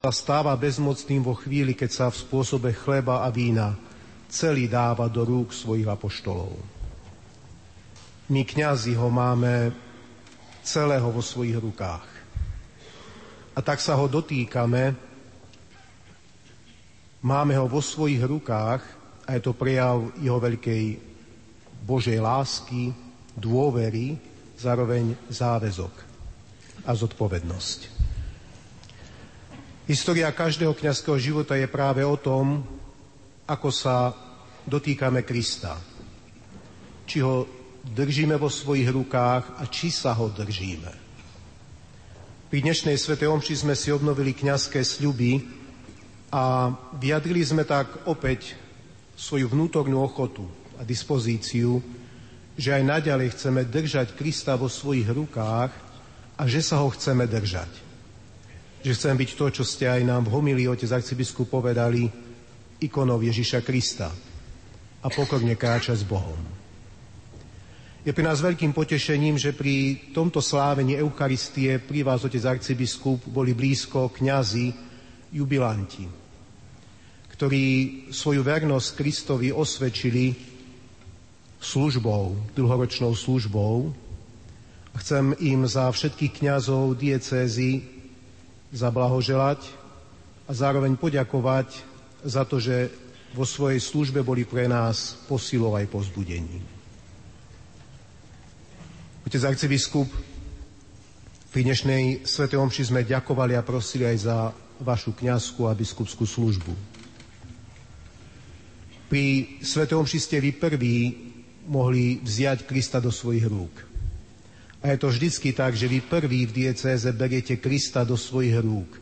sa stáva bezmocným vo chvíli, keď sa v spôsobe chleba a vína celý dáva do rúk svojich apoštolov. My, kňazi, ho máme celého vo svojich rukách. A tak sa ho dotýkame, máme ho vo svojich rukách a je to prejav jeho veľkej Božej lásky, dôvery, zároveň záväzok a zodpovednosť. História každého kňazského života je práve o tom, ako sa dotýkame Krista. Či ho držíme vo svojich rukách a či sa ho držíme. Pri dnešnej Svete Omši sme si obnovili kňazské sľuby a vyjadrili sme tak opäť svoju vnútornú ochotu a dispozíciu, že aj naďalej chceme držať Krista vo svojich rukách a že sa ho chceme držať. Že chceme byť to, čo ste aj nám v homilii otec arcibiskup povedali, ikonou Ježiša Krista a pokorne kráčať s Bohom. Je pre nás veľkým potešením, že pri tomto slávení Eucharistie pri vás, otec arcibiskup, boli blízko kňazi, jubilanti, ktorí svoju vernosť Kristovi osvedčili službou, dlhoročnou službou. Chcem im za všetkých kňazov diecézy zablahoželať a zároveň poďakovať za to, že vo svojej službe boli pre nás posilou aj pozbudením. Otec arcibiskup, pri dnešnej Sv. Omši sme ďakovali a prosili aj za vašu kňazskú a biskupskú službu. Pri Sv. Omši ste vy prví mohli vziať Krista do svojich rúk. A je to vždycky tak, že vy prví v diecéze beriete Krista do svojich rúk.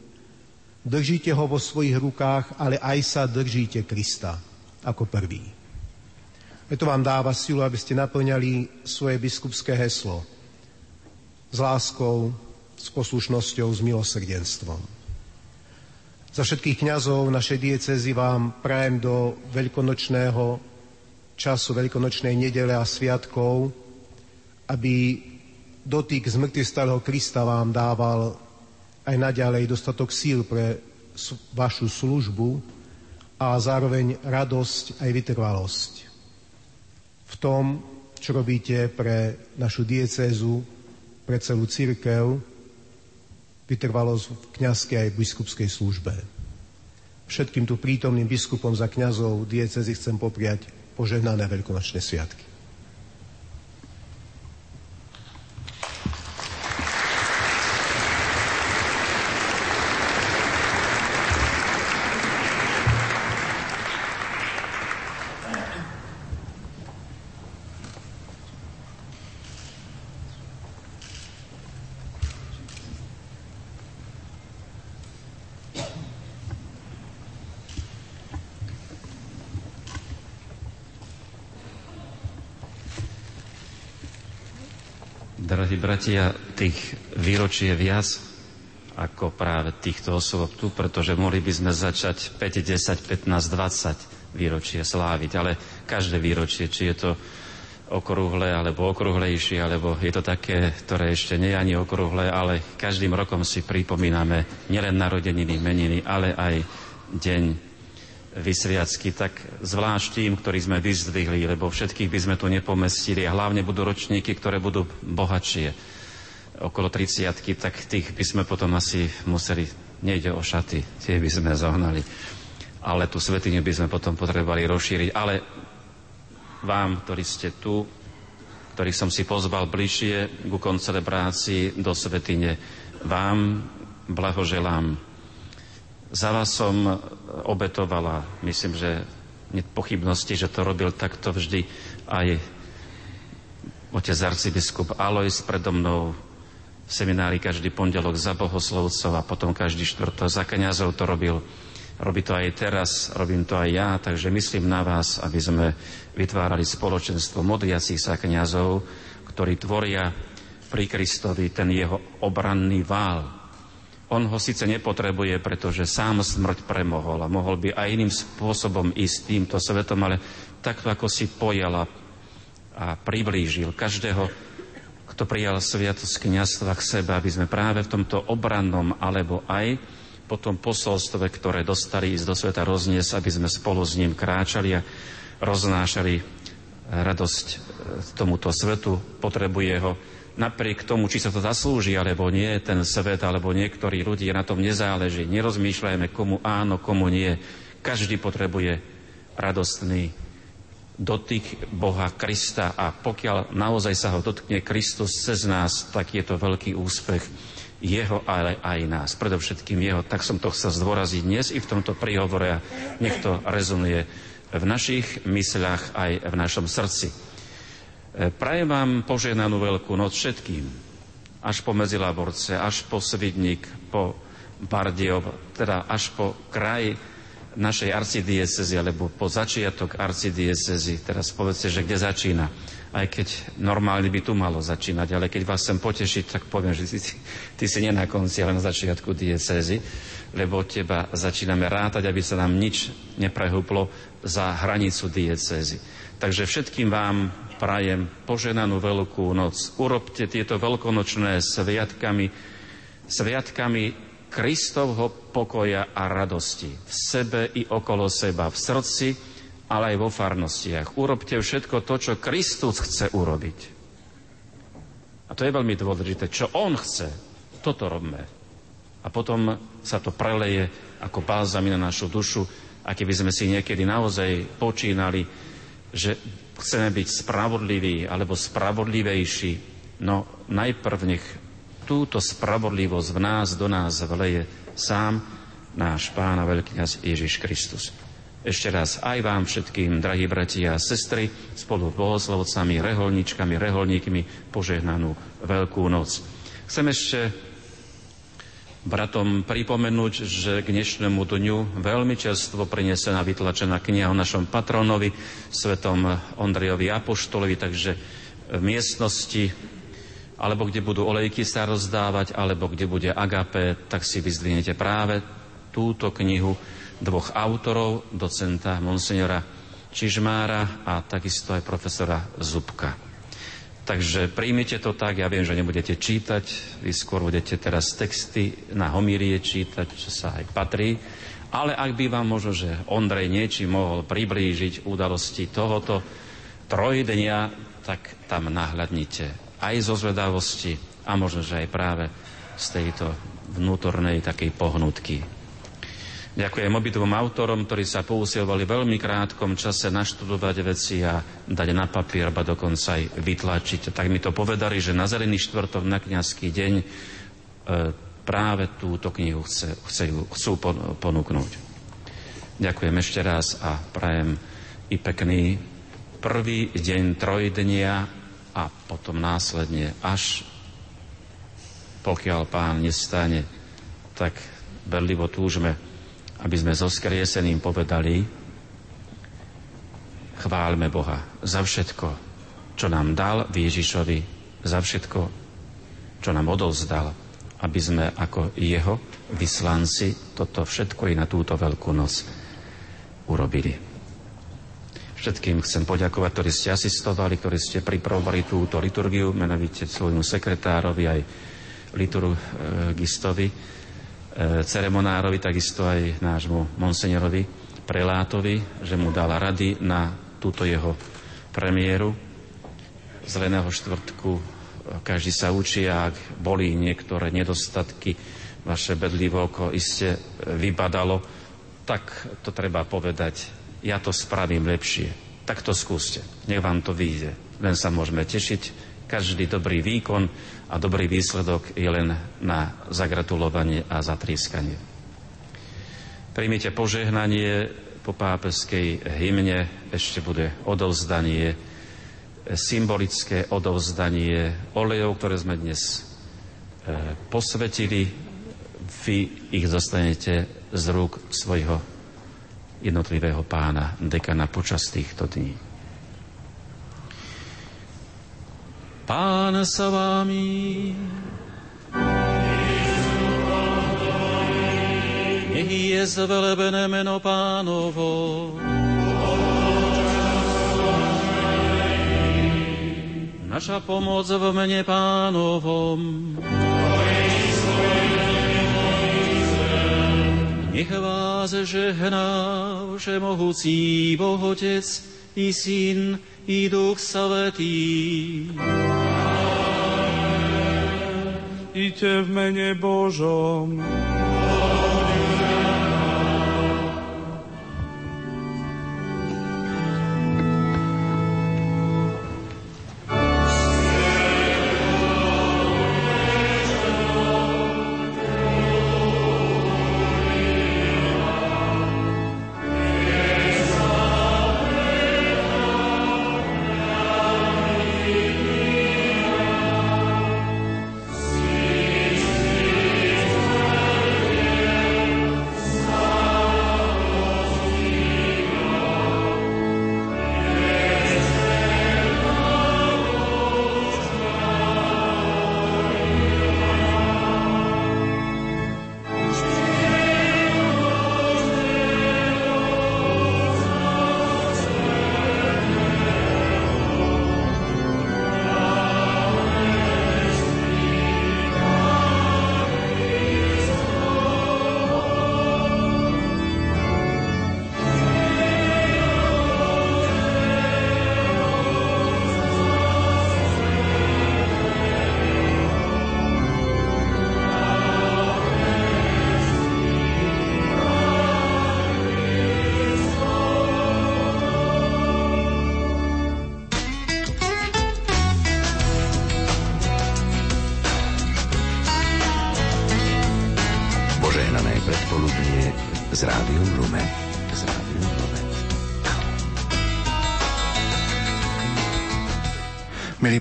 Držíte ho vo svojich rukách, ale aj sa držíte Krista ako prvý. To vám dáva silu, aby ste naplňali svoje biskupské heslo s láskou, s poslušnosťou, s milosrdenstvom. Za všetkých kňazov našej diecezy vám prajem do veľkonočného času veľkonočnej nedele a sviatkov, aby dotyk z mŕtvych starého Krista vám dával aj naďalej dostatok síl pre vašu službu a zároveň radosť aj vytrvalosť v tom, čo robíte pre našu diecézu, pre celú církev, vytrvalosť v kniazkej aj biskupskej službe. Všetkým tu prítomným biskupom za kňazov diecezy chcem popriať požehnané veľkonočné sviatky. Drahí bratia, tých výročí je viac ako práve týchto osôb tu, pretože mohli by sme začať 5, 10, 15, 20 výročie sláviť, ale každé výročie, či je to okrúhle alebo okrúhlejšie, alebo je to také, ktoré ešte nie je ani okrúhle, ale každým rokom si pripomíname nielen narodeniny, meniny, ale aj deň vysviacky, tak zvlášť tým, ktorí sme vyzdvihli, lebo všetkých by sme tu nepomestili a hlavne budú ročníky, ktoré budú bohatšie. Okolo 30 tak tých by sme potom asi museli, nejde o šaty, tie by sme zohnali. Ale tú svetinu by sme potom potrebovali rozšíriť. Ale vám, ktorí ste tu, ktorých som si pozval bližšie ku koncelebrácii do svetine, vám blahoželám za vás som obetovala, myslím, že nie pochybnosti, že to robil takto vždy aj otec arcibiskup Alois predo mnou v seminári každý pondelok za bohoslovcov a potom každý štvrto za kniazov to robil. Robí to aj teraz, robím to aj ja, takže myslím na vás, aby sme vytvárali spoločenstvo modliacich sa kniazov, ktorí tvoria pri Kristovi ten jeho obranný vál, on ho síce nepotrebuje, pretože sám smrť premohol a mohol by aj iným spôsobom ísť týmto svetom, ale takto ako si pojal a priblížil každého, kto prijal sviatosť kniazstva k sebe, aby sme práve v tomto obrannom alebo aj po tom posolstve, ktoré dostali ísť do sveta rozniesť, aby sme spolu s ním kráčali a roznášali radosť e, tomuto svetu, potrebuje ho napriek tomu, či sa to zaslúži, alebo nie, ten svet, alebo niektorí ľudia, na tom nezáleží. Nerozmýšľajme, komu áno, komu nie. Každý potrebuje radostný dotyk Boha Krista a pokiaľ naozaj sa ho dotkne Kristus cez nás, tak je to veľký úspech jeho, ale aj nás. Predovšetkým jeho. Tak som to chcel zdôraziť dnes i v tomto príhovore a nech to rezonuje v našich mysľach aj v našom srdci. Prajem vám požehnanú veľkú noc všetkým, až po Medzilaborce, až po Svidník, po Bardiov, teda až po kraj našej arcidiecezy, alebo po začiatok arcidiecezy. Teraz povedzte, že kde začína. Aj keď normálne by tu malo začínať, ale keď vás chcem potešiť, tak poviem, že ty, ty si nie na konci, ale na začiatku diecezy, lebo teba začíname rátať, aby sa nám nič neprehúplo za hranicu diecezy. Takže všetkým vám prajem poženanú veľkú noc. Urobte tieto veľkonočné sviatkami, sviatkami Kristovho pokoja a radosti v sebe i okolo seba, v srdci, ale aj vo farnostiach. Urobte všetko to, čo Kristus chce urobiť. A to je veľmi dôležité. Čo On chce, toto robme. A potom sa to preleje ako bálzami na našu dušu. A keby sme si niekedy naozaj počínali, že chceme byť spravodliví alebo spravodlivejší, no najprv nech túto spravodlivosť v nás, do nás vleje sám náš Pán a Veľkňaz Ježiš Kristus. Ešte raz aj vám všetkým, drahí bratia a sestry, spolu bohoslovcami, reholničkami, reholníkmi, požehnanú Veľkú noc. Chcem ešte bratom pripomenúť, že k dnešnému dňu veľmi čerstvo prinesená vytlačená kniha o našom patronovi, svetom Ondrejovi Apoštolovi, takže v miestnosti alebo kde budú olejky sa rozdávať, alebo kde bude agape, tak si vyzdvihnete práve túto knihu dvoch autorov, docenta Monsignora Čižmára a takisto aj profesora Zubka. Takže príjmite to tak, ja viem, že nebudete čítať, vy skôr budete teraz texty na homírie čítať, čo sa aj patrí, ale ak by vám možno, že Ondrej niečí mohol priblížiť udalosti tohoto trojdenia, tak tam nahľadnite aj zo zvedavosti a možno, že aj práve z tejto vnútornej takej pohnutky. Ďakujem obidvom autorom, ktorí sa pousilovali veľmi krátkom čase naštudovať veci a dať na papier, a dokonca aj vytlačiť. Tak mi to povedali, že na Zelený štvrtok na kniazský deň e, práve túto knihu chce, chce, chcú ponúknuť. Ďakujem ešte raz a prajem i pekný prvý deň trojdenia a potom následne, až pokiaľ pán nestane, tak berlivo túžme, aby sme so skrieseným povedali, chválme Boha za všetko, čo nám dal v Ježišovi, za všetko, čo nám odovzdal, aby sme ako jeho vyslanci toto všetko i na túto veľkú noc urobili. Všetkým chcem poďakovať, ktorí ste asistovali, ktorí ste pripravovali túto liturgiu, menovite svojmu sekretárovi aj liturgistovi, ceremonárovi, takisto aj nášmu monseňorovi prelátovi, že mu dala rady na túto jeho premiéru Zeleného štvrtku. Každý sa učí ak boli niektoré nedostatky, vaše bedlivo oko iste vybadalo, tak to treba povedať ja to spravím lepšie. Tak to skúste. Nech vám to vyjde. Len sa môžeme tešiť. Každý dobrý výkon a dobrý výsledok je len na zagratulovanie a zatrískanie. Príjmite požehnanie po pápeskej hymne. Ešte bude odovzdanie, symbolické odovzdanie olejov, ktoré sme dnes e, posvetili. Vy ich dostanete z rúk svojho jednotlivého pána dekana počas týchto dní. Pán sa vámi. Nech je zvelebené meno pánovo. Naša pomoc v mene pánovom. Nech vás žehná všemohúci Boh Otec i Syn i Duch Svetý. Ite v mene Božom.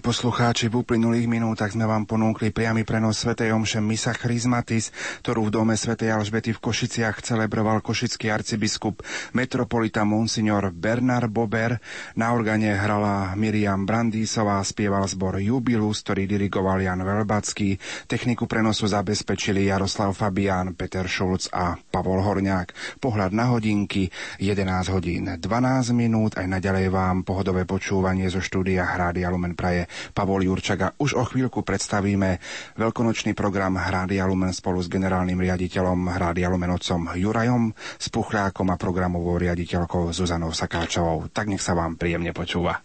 Poslucháči, v uplynulých minútach sme vám ponúkli priamy prenos Sv. Omše Misa Chrismatis, ktorú v dome Sv. Alžbety v Košiciach celebroval košický arcibiskup metropolita Monsignor Bernard Bober. Na organe hrala Miriam Brandísová, spieval zbor Jubilus, ktorý dirigoval Jan Velbacký. Techniku prenosu zabezpečili Jaroslav Fabián, Peter Šulc a Pavol Horňák. Pohľad na hodinky 11 hodín 12 minút. Aj naďalej vám pohodové počúvanie zo štúdia Hrády Lumen Praje Pavol Jurčaga. Už o chvíľku predstavíme veľkonočný program Hrádia Lumen spolu s generálnym riaditeľom Hrádia Lumen otcom Jurajom, s Puchľákom a programovou riaditeľkou Zuzanou Sakáčovou. Tak nech sa vám príjemne počúva.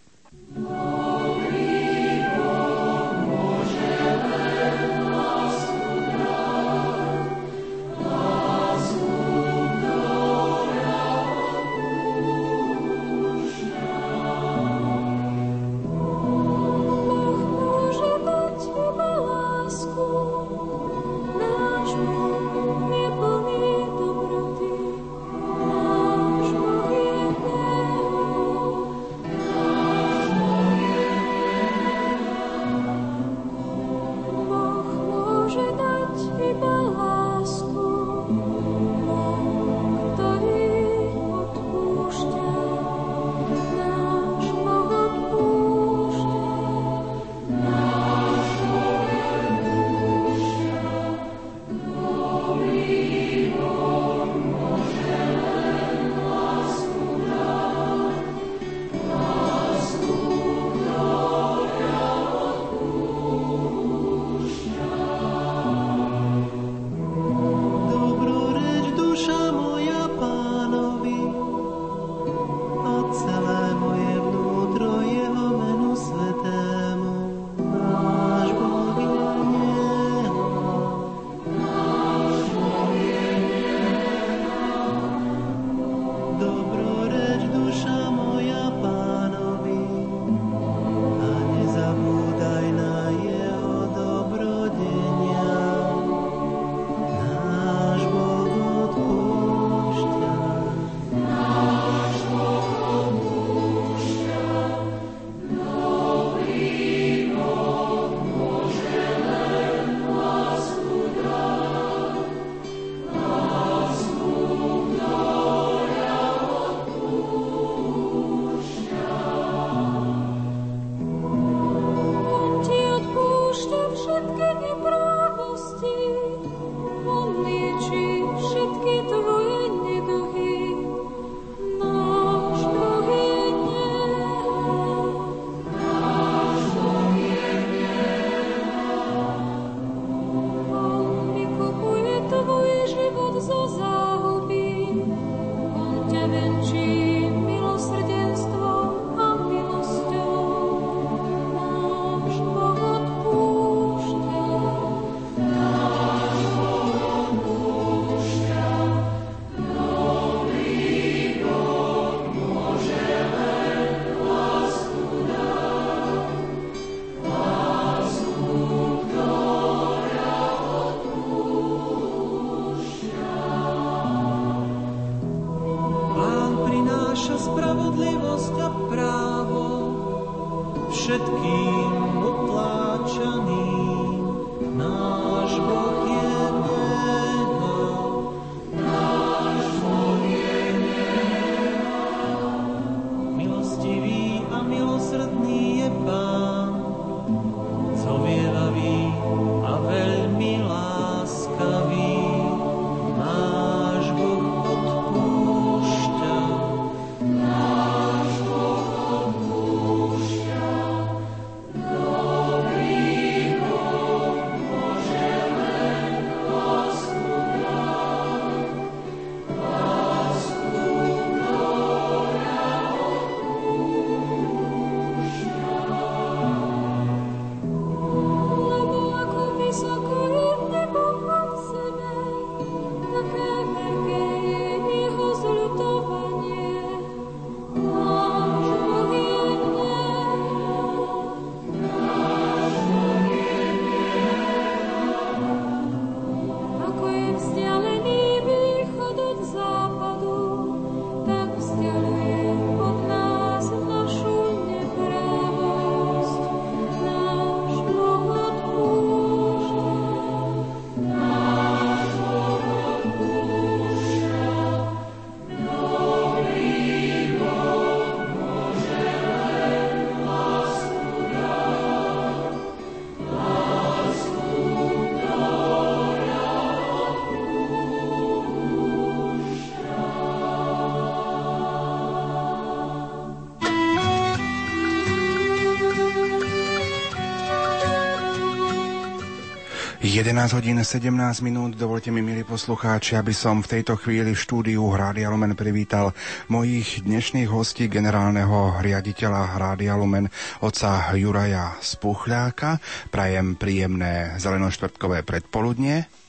11 hodín 17 minút, dovolte mi, milí poslucháči, aby som v tejto chvíli v štúdiu Rádia Lumen privítal mojich dnešných hostí, generálneho riaditeľa Rádia Lumen, oca Juraja Spuchľáka. Prajem príjemné zelenoštvrtkové predpoludnie.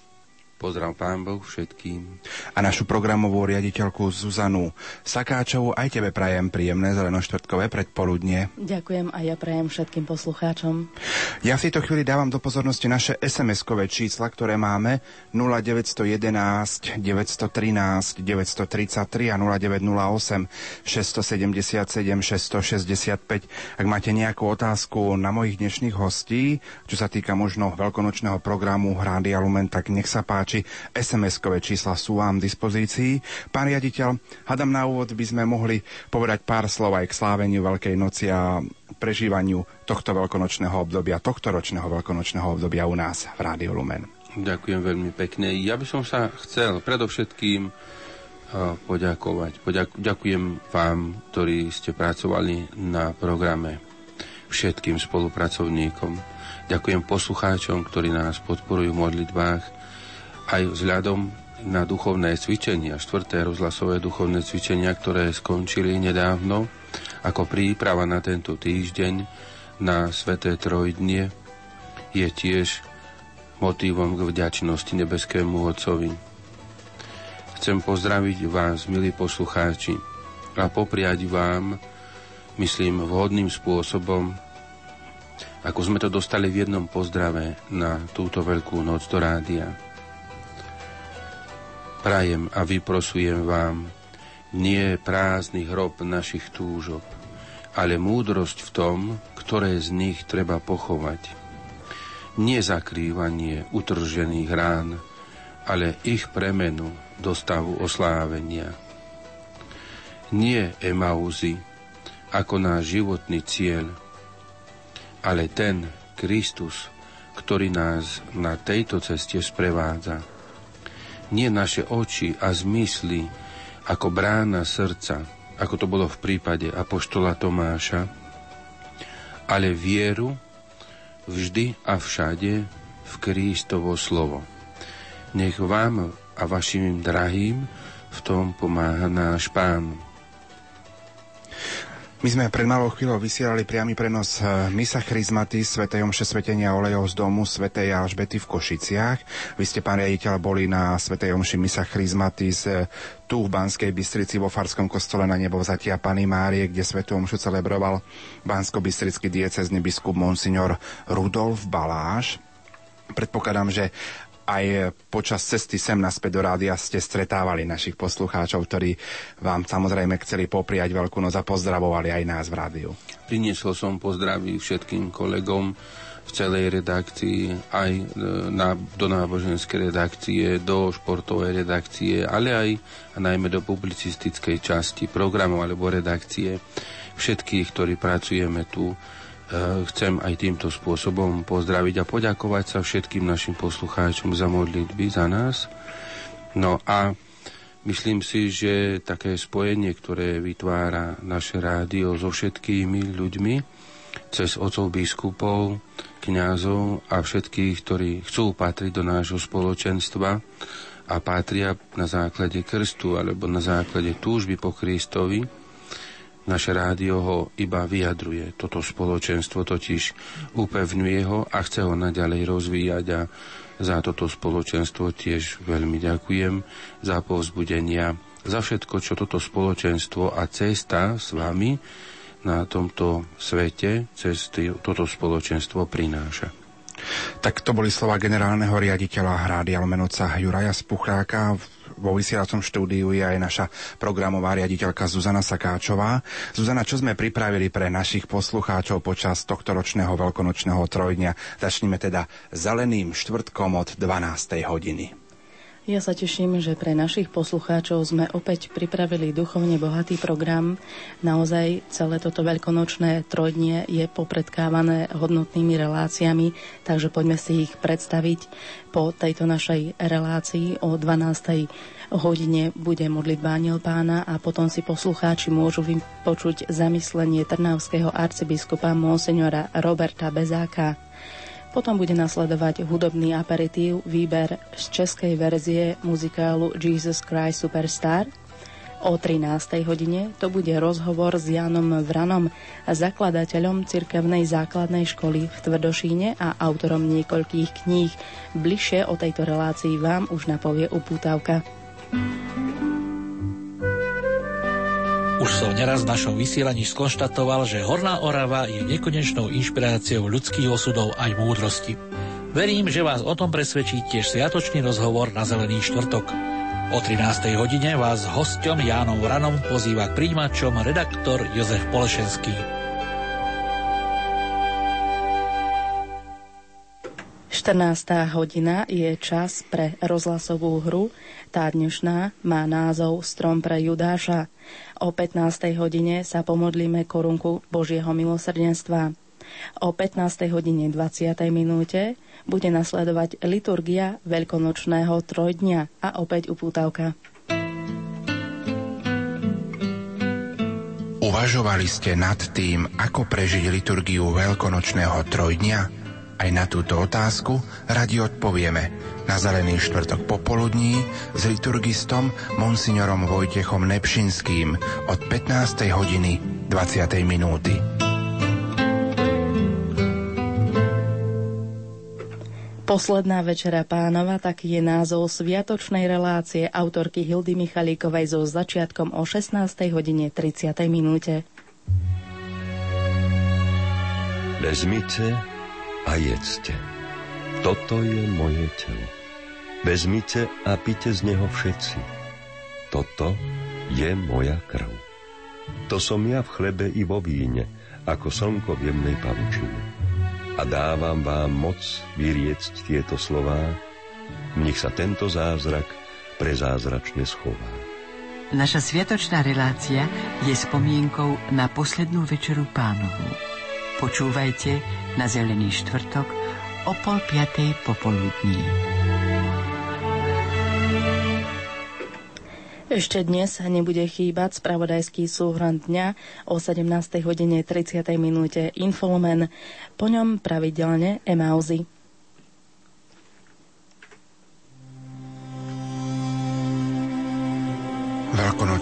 Pozdrav pán Boh všetkým. A našu programovú riaditeľku Zuzanu Sakáčovú, aj tebe prajem príjemné zelenoštvrtkové predpoludnie. Ďakujem a ja prajem všetkým poslucháčom. Ja v tejto chvíli dávam do pozornosti naše SMS-kové čísla, ktoré máme 0911 913 933 a 0908 677 665. Ak máte nejakú otázku na mojich dnešných hostí, čo sa týka možno veľkonočného programu Rádia Lumen, tak nech sa páči poslucháči, SMS-kové čísla sú vám v dispozícii. Pán riaditeľ, hadam na úvod by sme mohli povedať pár slov aj k sláveniu Veľkej noci a prežívaniu tohto veľkonočného obdobia, tohto ročného veľkonočného obdobia u nás v Rádiu Lumen. Ďakujem veľmi pekne. Ja by som sa chcel predovšetkým poďakovať. Poďak- ďakujem vám, ktorí ste pracovali na programe, všetkým spolupracovníkom. Ďakujem poslucháčom, ktorí nás podporujú v modlitbách aj vzhľadom na duchovné cvičenia, štvrté rozhlasové duchovné cvičenia, ktoré skončili nedávno, ako príprava na tento týždeň na Sveté Trojdnie, je tiež motivom k vďačnosti nebeskému Otcovi. Chcem pozdraviť vás, milí poslucháči, a popriať vám, myslím, vhodným spôsobom, ako sme to dostali v jednom pozdrave na túto veľkú noc do rádia. Prajem a vyprosujem vám nie prázdny hrob našich túžob, ale múdrosť v tom, ktoré z nich treba pochovať. Nie zakrývanie utržených rán, ale ich premenu do stavu oslávenia. Nie Emauzy ako náš životný cieľ, ale ten Kristus, ktorý nás na tejto ceste sprevádza nie naše oči a zmysly ako brána srdca, ako to bolo v prípade Apoštola Tomáša, ale vieru vždy a všade v Kristovo slovo. Nech vám a vašim drahým v tom pomáha náš Pán. My sme pred malou chvíľou vysielali priamy prenos eh, Misa Chrismaty Sv. Omše Svetenia olejov z domu Sv. Alžbety v Košiciach. Vy ste, pán riaditeľ, boli na Sv. Omši Misa Chrismatis eh, tu v Banskej Bystrici vo Farskom kostole na nebo vzatia Pany Márie, kde Sv. Omšu celebroval Bansko-Bystrický diecezny biskup Monsignor Rudolf Baláš. Predpokladám, že aj počas cesty sem naspäť do rádia ste stretávali našich poslucháčov, ktorí vám samozrejme chceli popriať veľkú noc a pozdravovali aj nás v rádiu. Priniesol som pozdraví všetkým kolegom v celej redakcii, aj e, na, do náboženskej redakcie, do športovej redakcie, ale aj a najmä do publicistickej časti programov alebo redakcie všetkých, ktorí pracujeme tu E, chcem aj týmto spôsobom pozdraviť a poďakovať sa všetkým našim poslucháčom za modlitby za nás. No a myslím si, že také spojenie, ktoré vytvára naše rádio so všetkými ľuďmi, cez otcov biskupov, kňazov a všetkých, ktorí chcú patriť do nášho spoločenstva a patria na základe krstu alebo na základe túžby po Kristovi, naše rádio ho iba vyjadruje. Toto spoločenstvo totiž upevňuje ho a chce ho naďalej rozvíjať a za toto spoločenstvo tiež veľmi ďakujem za povzbudenia, za všetko, čo toto spoločenstvo a cesta s vami na tomto svete cez toto spoločenstvo prináša. Tak to boli slova generálneho riaditeľa Hrády Almenoca Juraja Spuchráka vo vysielacom štúdiu je aj naša programová riaditeľka Zuzana Sakáčová. Zuzana, čo sme pripravili pre našich poslucháčov počas tohto ročného veľkonočného trojdňa? Začneme teda zeleným štvrtkom od 12. hodiny. Ja sa teším, že pre našich poslucháčov sme opäť pripravili duchovne bohatý program. Naozaj celé toto veľkonočné trojdnie je popredkávané hodnotnými reláciami, takže poďme si ich predstaviť. Po tejto našej relácii o 12. hodine bude modliť Bániel pána a potom si poslucháči môžu vypočuť zamyslenie trnavského arcibiskupa monsignora Roberta Bezáka. Potom bude nasledovať hudobný aperitív, výber z českej verzie muzikálu Jesus Christ Superstar. O 13. hodine to bude rozhovor s Janom Vranom, zakladateľom cirkevnej základnej školy v Tvrdošíne a autorom niekoľkých kníh. Bližšie o tejto relácii vám už napovie upútavka. Už som neraz v našom vysielaní skonštatoval, že Horná Orava je nekonečnou inšpiráciou ľudských osudov aj múdrosti. Verím, že vás o tom presvedčí tiež sviatočný rozhovor na Zelený štvrtok. O 13. hodine vás hosťom Jánom Ranom pozýva k príjimačom redaktor Jozef Polešenský. 14. hodina je čas pre rozhlasovú hru. Tá dnešná má názov Strom pre Judáša. O 15. hodine sa pomodlíme korunku Božieho milosrdenstva. O 15. hodine 20. minúte bude nasledovať liturgia veľkonočného trojdňa a opäť upútavka. Uvažovali ste nad tým, ako prežiť liturgiu veľkonočného trojdňa? Aj na túto otázku radi odpovieme na Zelený štvrtok popoludní s liturgistom monsignorom Vojtechom Nepšinským od 15. hodiny 20. minúty. Posledná večera pánova, taký je názov sviatočnej relácie autorky Hildy Michalíkovej so začiatkom o 16. hodine 30. minúte. Vezmite a jedzte. Toto je moje telo. Vezmite a pite z neho všetci. Toto je moja krv. To som ja v chlebe i vo víne, ako slnko v jemnej pavučine. A dávam vám moc vyriecť tieto slová, v nich sa tento zázrak prezázračne schová. Naša sviatočná relácia je spomienkou na poslednú večeru pánovu. Počúvajte na Zelený štvrtok o pol piatej popoludní. Ešte dnes nebude chýbať spravodajský súhrn dňa o 17. hodine 30. minúte Infomen, po ňom pravidelne Emauzy.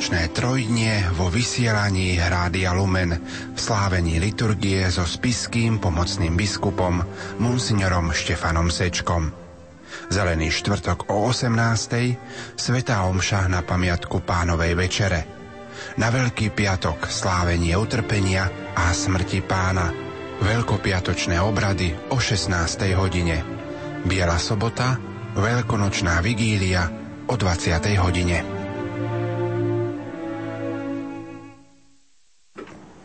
Veľkonočné trojdnie vo vysielaní Rádia Lumen v slávení liturgie so spiským pomocným biskupom monsignorom Štefanom Sečkom. Zelený štvrtok o 18. Svetá omša na pamiatku pánovej večere. Na Veľký piatok slávenie utrpenia a smrti pána. Veľkopiatočné obrady o 16. hodine. Biela sobota, Veľkonočná vigília o 20. hodine.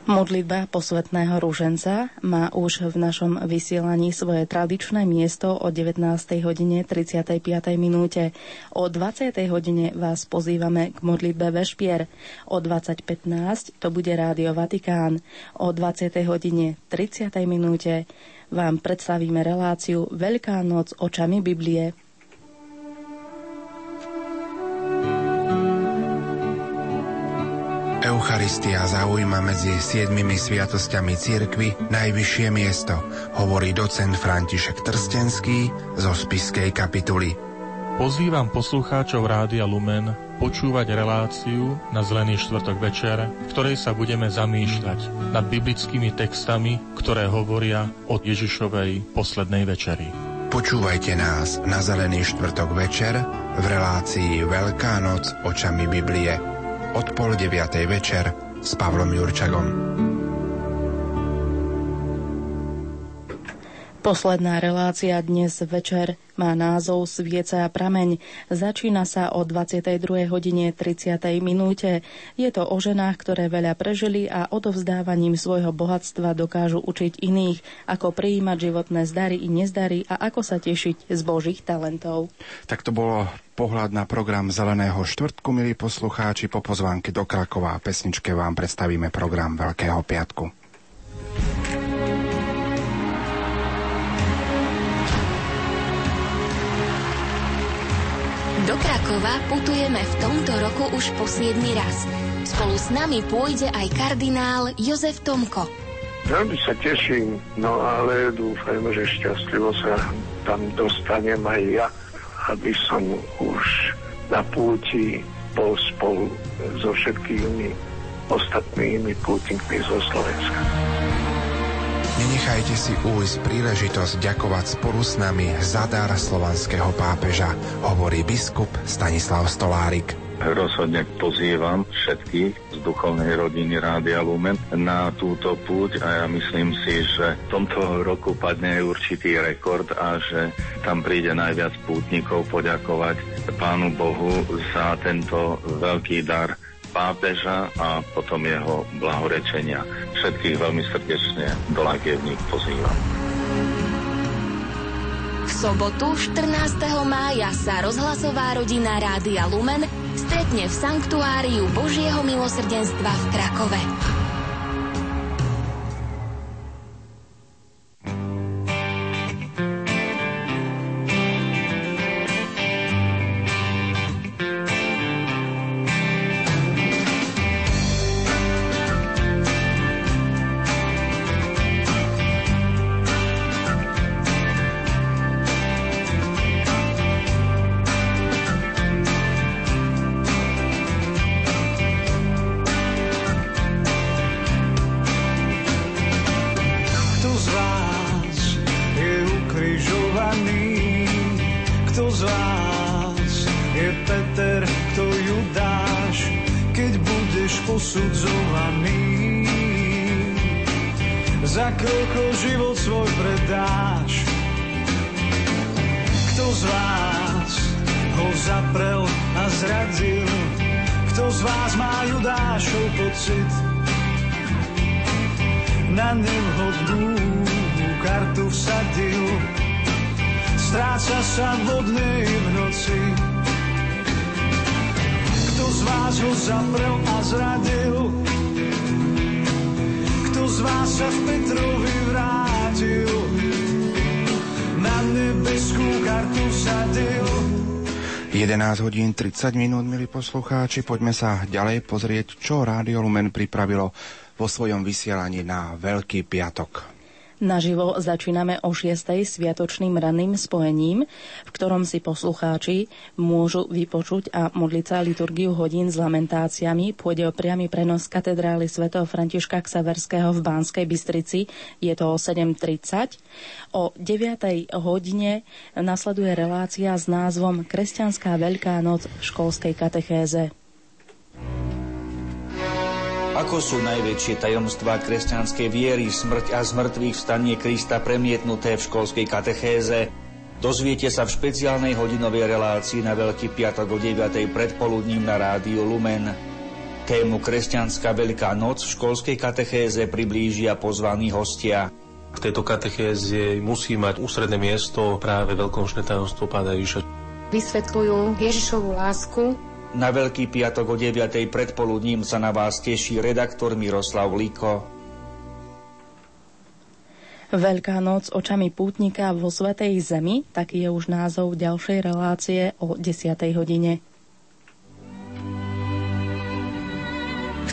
Modlitba posvetného rúženca má už v našom vysielaní svoje tradičné miesto o 19. hodine 35. minúte. O 20. hodine vás pozývame k modlitbe Vešpier. O 20.15 to bude Rádio Vatikán. O 20. hodine 30. minúte vám predstavíme reláciu Veľká noc očami Biblie. Eucharistia zaujíma medzi siedmimi sviatosťami cirkvy najvyššie miesto, hovorí docent František Trstenský zo Spiskej kapituly. Pozývam poslucháčov Rádia Lumen počúvať reláciu na Zelený štvrtok večer, v ktorej sa budeme zamýšľať nad biblickými textami, ktoré hovoria o Ježišovej poslednej večeri. Počúvajte nás na Zelený štvrtok večer v relácii Veľká noc očami Biblie od pol deviatej večer s Pavlom Jurčagom. Posledná relácia dnes večer má názov Svieca a prameň. Začína sa o 22. hodine 30. minúte. Je to o ženách, ktoré veľa prežili a odovzdávaním svojho bohatstva dokážu učiť iných, ako prijímať životné zdary i nezdary a ako sa tešiť z božích talentov. Tak to bolo pohľad na program Zeleného štvrtku, milí poslucháči. Po pozvánke do Krakova a pesničke vám predstavíme program Veľkého piatku. Do Krakova putujeme v tomto roku už po 7 raz. Spolu s nami pôjde aj kardinál Jozef Tomko. Veľmi sa teším, no ale dúfajme, že šťastlivo sa tam dostanem aj ja, aby som už na púti bol spolu so všetkými ostatnými pútnikmi zo Slovenska. Nenechajte si újsť príležitosť ďakovať spolu s nami za dar slovanského pápeža, hovorí biskup Stanislav Stolárik. Rozhodne pozývam všetkých z duchovnej rodiny Rádia Lumen na túto púť a ja myslím si, že v tomto roku padne určitý rekord a že tam príde najviac pútnikov poďakovať Pánu Bohu za tento veľký dar pápeža a potom jeho blahorečenia. Všetkých veľmi srdečne do Lagievník pozývam. V sobotu 14. mája sa rozhlasová rodina Rádia Lumen stretne v Sanktuáriu Božieho milosrdenstva v Krakove. 11 hodín 30 minút, milí poslucháči, poďme sa ďalej pozrieť, čo Rádio Lumen pripravilo vo svojom vysielaní na Veľký piatok. Naživo začíname o 6. sviatočným ranným spojením, v ktorom si poslucháči môžu vypočuť a modliť sa liturgiu hodín s lamentáciami. Pôjde o priamy prenos katedrály svätého Františka Ksaverského v Banskej Bystrici. Je to o 7.30. O 9. hodine nasleduje relácia s názvom Kresťanská veľká noc v školskej katechéze. Ako sú najväčšie tajomstvá kresťanskej viery, smrť a zmrtvých vstanie Krista premietnuté v školskej katechéze? Dozviete sa v špeciálnej hodinovej relácii na Veľký piatok o 9. predpoludním na rádiu Lumen. Tému Kresťanská Veľká noc v školskej katechéze priblížia pozvaní hostia. V tejto katechéze musí mať ústredné miesto práve veľkonočné tajomstvo Pána Ježiša. Vysvetľujú Ježišovu lásku na Veľký piatok o 9. predpoludním sa na vás teší redaktor Miroslav Liko. Veľká noc očami pútnika vo Svetej Zemi, taký je už názov ďalšej relácie o 10. hodine.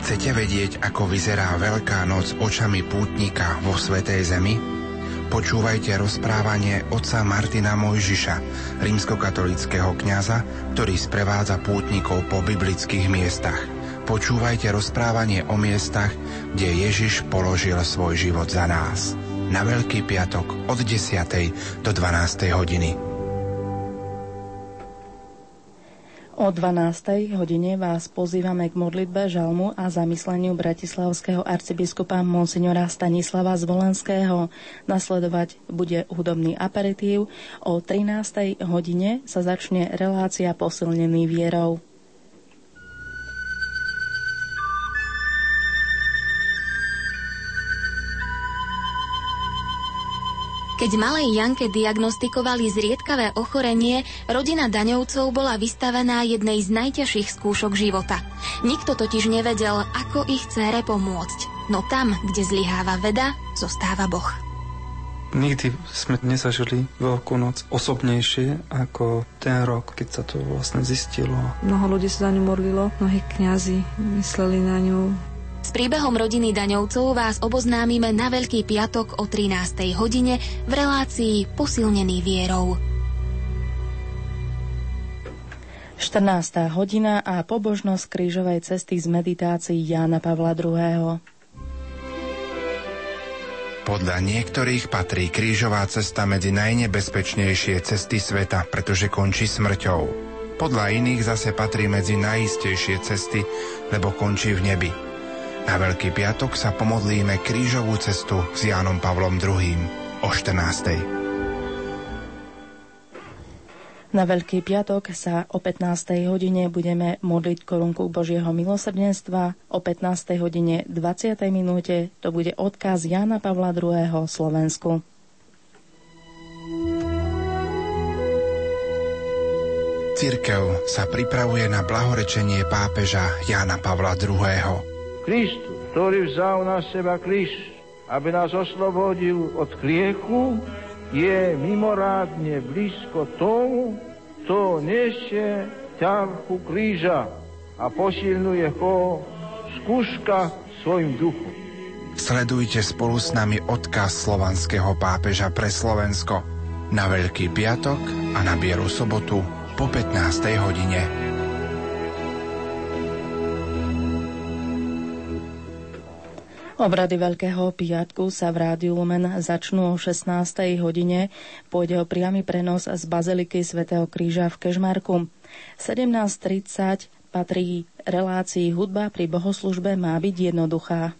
Chcete vedieť, ako vyzerá Veľká noc očami pútnika vo Svetej Zemi? Počúvajte rozprávanie otca Martina Mojžiša, rímskokatolického kňaza, ktorý sprevádza pútnikov po biblických miestach. Počúvajte rozprávanie o miestach, kde Ježiš položil svoj život za nás. Na Veľký piatok od 10. do 12. hodiny. O 12. hodine vás pozývame k modlitbe žalmu a zamysleniu bratislavského arcibiskupa monsignora Stanislava Zvolenského. Nasledovať bude hudobný aperitív. O 13. hodine sa začne relácia posilnený vierou. Keď malej Janke diagnostikovali zriedkavé ochorenie, rodina Daňovcov bola vystavená jednej z najťažších skúšok života. Nikto totiž nevedel, ako ich cére pomôcť. No tam, kde zlyháva veda, zostáva Boh. Nikdy sme nezažili Veľkú noc osobnejšie ako ten rok, keď sa to vlastne zistilo. Mnoho ľudí sa za ňu modlilo, mnohí kňazi mysleli na ňu, s príbehom rodiny Daňovcov vás oboznámime na Veľký piatok o 13. hodine v relácii Posilnený vierou. 14. hodina a pobožnosť krížovej cesty z meditácií Jána Pavla II. Podľa niektorých patrí krížová cesta medzi najnebezpečnejšie cesty sveta, pretože končí smrťou. Podľa iných zase patrí medzi najistejšie cesty, lebo končí v nebi. Na Veľký piatok sa pomodlíme krížovú cestu s Jánom Pavlom II. o 14. Na Veľký piatok sa o 15. hodine budeme modliť korunku Božieho milosrdenstva. O 15. hodine 20. minúte to bude odkaz Jána Pavla II. Slovensku. Cirkev sa pripravuje na blahorečenie pápeža Jána Pavla II. Kristus, ktorý vzal na seba kríž, aby nás oslobodil od kriechu, je mimorádne blízko tomu, kto nesie ťarchu kríža a posilňuje ho skúška svojim duchom. Sledujte spolu s nami odkaz slovanského pápeža pre Slovensko na Veľký piatok a na Bieru sobotu po 15. hodine. Obrady Veľkého piatku sa v Rádiu Lumen začnú o 16. hodine. Pôjde o priamy prenos z Baziliky svätého Kríža v Kežmarku. 17.30 patrí relácii hudba pri bohoslužbe má byť jednoduchá.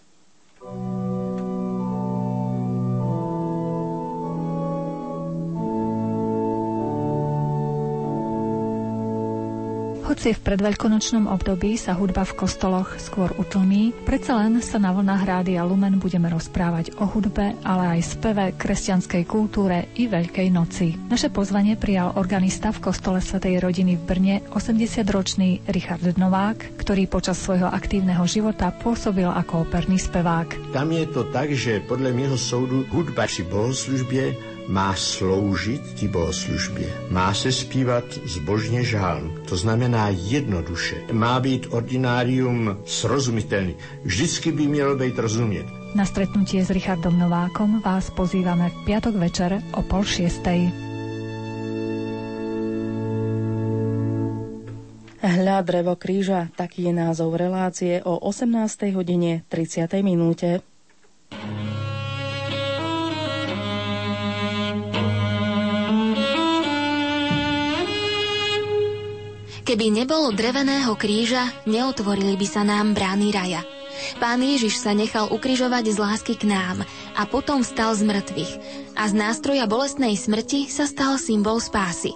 Hoci v predveľkonočnom období sa hudba v kostoloch skôr utlmí, predsa len sa na vlnách Rádia Lumen budeme rozprávať o hudbe, ale aj speve, kresťanskej kultúre i Veľkej noci. Naše pozvanie prijal organista v kostole Svetej rodiny v Brne 80-ročný Richard Novák, ktorý počas svojho aktívneho života pôsobil ako operný spevák. Tam je to tak, že podľa mého soudu hudba si bohoslužbie má sloužit ti bohoslužbě. Má se zpívat zbožně žálm, to znamená jednoduše. Má být ordinárium srozumitelný. Vždycky by mělo být rozumět. Na stretnutie s Richardom Novákom vás pozývame v piatok večer o pol šiestej. Hľa drevo kríža, taký je názov relácie o 18. hodine 30. minúte. Keby nebolo dreveného kríža, neotvorili by sa nám brány raja. Pán Ježiš sa nechal ukrižovať z lásky k nám a potom vstal z mŕtvych. A z nástroja bolestnej smrti sa stal symbol spásy.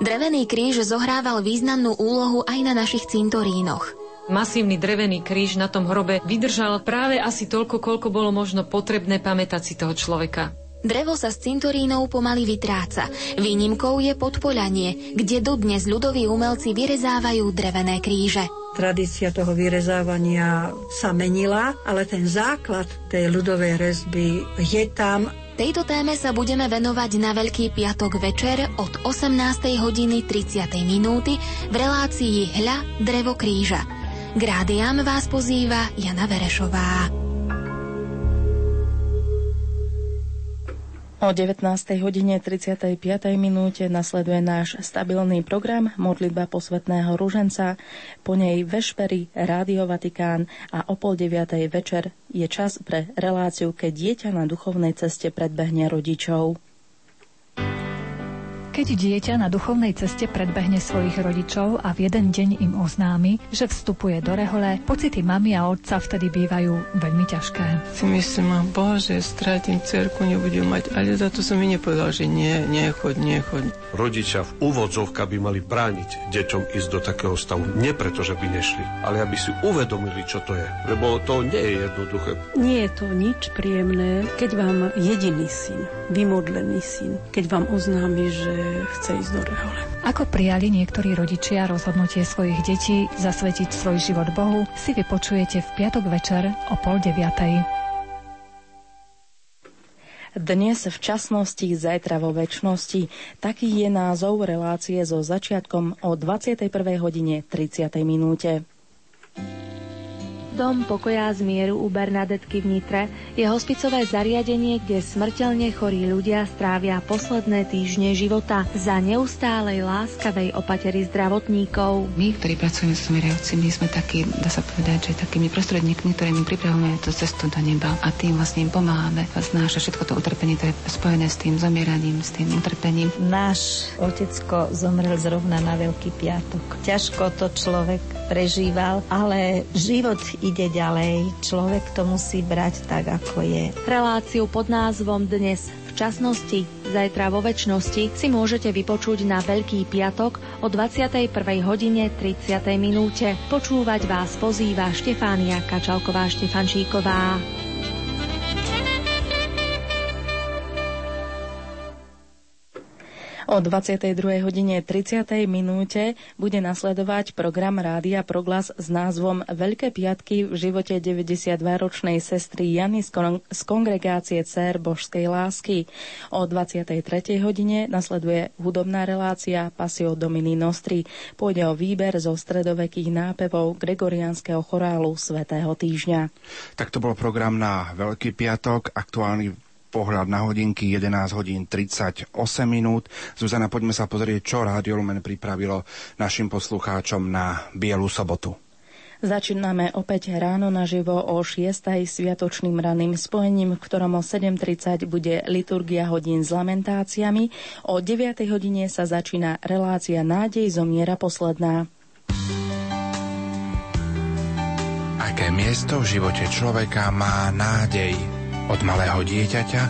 Drevený kríž zohrával významnú úlohu aj na našich cintorínoch. Masívny drevený kríž na tom hrobe vydržal práve asi toľko, koľko bolo možno potrebné pamätať si toho človeka. Drevo sa z cintorínov pomaly vytráca. Výnimkou je podpoľanie, kde dodnes ľudoví umelci vyrezávajú drevené kríže. Tradícia toho vyrezávania sa menila, ale ten základ tej ľudovej rezby je tam. Tejto téme sa budeme venovať na Veľký piatok večer od 18. hodiny 30. minúty v relácii Hľa drevo kríža. K rádiám vás pozýva Jana Verešová. O 19. hodine 35. minúte nasleduje náš stabilný program Modlitba posvetného ruženca, po nej Vešpery, Rádio Vatikán a o pol deviatej večer je čas pre reláciu, keď dieťa na duchovnej ceste predbehne rodičov. Keď dieťa na duchovnej ceste predbehne svojich rodičov a v jeden deň im oznámi, že vstupuje do rehole, pocity mamy a otca vtedy bývajú veľmi ťažké. Si myslím, bože, stratím cerku, nebudem mať, ale za to som mi nepovedal, že nie, nechoď, nechoď. Rodičia v úvodzovkách by mali brániť deťom ísť do takého stavu. Nie preto, že by nešli, ale aby si uvedomili, čo to je. Lebo to nie je jednoduché. Nie je to nič príjemné, keď vám jediný syn, vymodlený syn, keď vám oznámi, že chce ísť do rehole. Ako prijali niektorí rodičia rozhodnutie svojich detí zasvetiť svoj život Bohu, si vypočujete v piatok večer o pol deviatej. Dnes v časnosti, zajtra vo väčšnosti. Taký je názov relácie so začiatkom o 21. hodine 30. minúte. Dom pokoja a zmieru u Bernadetky v Nitre je hospicové zariadenie, kde smrteľne chorí ľudia strávia posledné týždne života za neustálej láskavej opatery zdravotníkov. My, ktorí pracujeme s umierajúcimi, sme takí, dá sa povedať, že takými prostredníkmi, ktorými pripravujeme tú cestu do neba a tým vlastne im pomáhame a znáša všetko to utrpenie, ktoré je spojené s tým zomieraním, s tým utrpením. Náš otecko zomrel zrovna na Veľký piatok. Ťažko to človek prežíval, ale život ide ďalej. Človek to musí brať tak, ako je. Reláciu pod názvom Dnes v časnosti, zajtra vo väčšnosti si môžete vypočuť na Veľký piatok o 21. hodine 30. minúte. Počúvať vás pozýva Štefánia Kačalková-Štefančíková. O 22. hodine 30. minúte bude nasledovať program Rádia Proglas s názvom Veľké piatky v živote 92-ročnej sestry Jany z, kon- z kongregácie Cér Božskej lásky. O 23. hodine nasleduje hudobná relácia Pasio Domini Nostri. Pôjde o výber zo stredovekých nápevov Gregorianského chorálu Svetého týždňa. Tak to bol program na Veľký piatok, aktuálny pohľad na hodinky 11 hodín 38 minút. Zuzana, poďme sa pozrieť, čo Rádio Lumen pripravilo našim poslucháčom na Bielu sobotu. Začíname opäť ráno naživo o 6. sviatočným raným spojením, v ktorom o 7.30 bude liturgia hodín s lamentáciami. O 9. hodine sa začína relácia Nádej zomiera posledná. Aké miesto v živote človeka má nádej? Od malého dieťaťa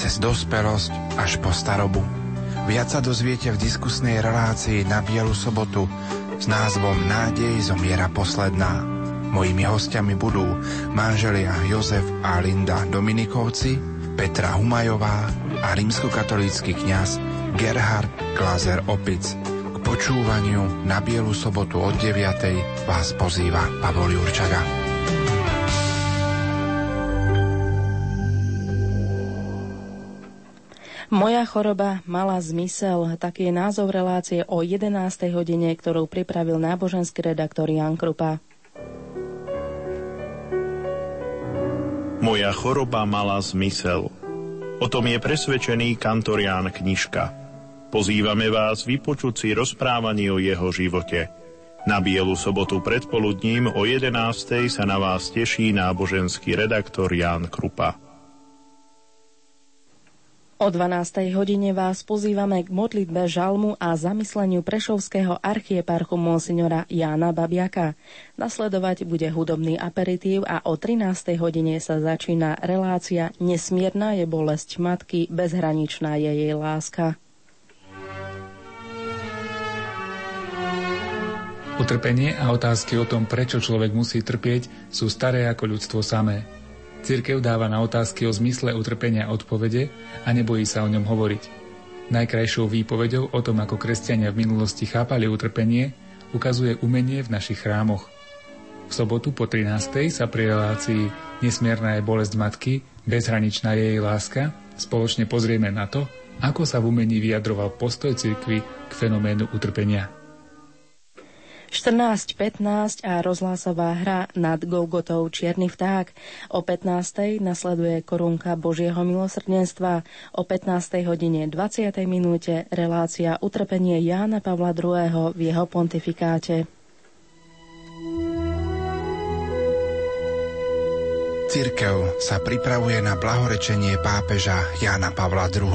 cez dospelosť až po starobu. Viac sa dozviete v diskusnej relácii na Bielu sobotu s názvom Nádej zomiera posledná. Mojimi hostiami budú manželia Jozef a Linda Dominikovci, Petra Humajová a rímskokatolícky kňaz Gerhard Glazer Opic. K počúvaniu na Bielu sobotu od 9. vás pozýva Pavol Jurčaga. Moja choroba mala zmysel. Taký je názov relácie o 11. hodine, ktorú pripravil náboženský redaktor Jan Krupa. Moja choroba mala zmysel. O tom je presvedčený kantorián Knižka. Pozývame vás vypočuť si rozprávanie o jeho živote. Na Bielu sobotu predpoludním o 11. sa na vás teší náboženský redaktor Ján Krupa. O 12. hodine vás pozývame k modlitbe žalmu a zamysleniu prešovského archieparchu monsignora Jána Babiaka. Nasledovať bude hudobný aperitív a o 13. hodine sa začína relácia Nesmierna je bolesť matky, bezhraničná je jej láska. Utrpenie a otázky o tom, prečo človek musí trpieť, sú staré ako ľudstvo samé. Cirkev dáva na otázky o zmysle utrpenia odpovede a nebojí sa o ňom hovoriť. Najkrajšou výpovedou o tom, ako kresťania v minulosti chápali utrpenie, ukazuje umenie v našich chrámoch. V sobotu po 13. sa pri relácii Nesmierna je bolesť matky, bezhraničná je jej láska, spoločne pozrieme na to, ako sa v umení vyjadroval postoj cirkvy k fenoménu utrpenia. 14.15 a rozhlásová hra nad Golgotou Čierny vták. O 15.00 nasleduje korunka Božieho milosrdenstva. O 15. hodine 20. minúte relácia utrpenie Jána Pavla II. v jeho pontifikáte. Cirkev sa pripravuje na blahorečenie pápeža Jána Pavla II.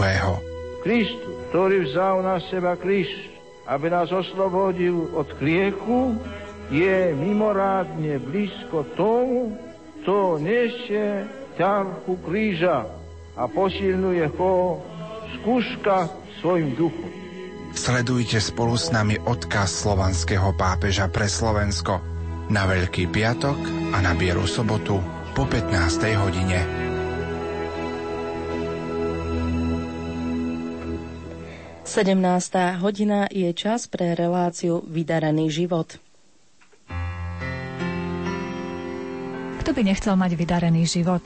Kristus, ktorý vzal na seba kríž, aby nás oslobodil od kriechu, je mimorádne blízko tomu, kto nesie ťarchu kríža a posilňuje ho skúška svojim duchom. Sledujte spolu s nami odkaz slovanského pápeža pre Slovensko na Veľký piatok a na Bieru sobotu po 15. hodine. 17. hodina je čas pre reláciu Vydarený život. Kto by nechcel mať vydarený život?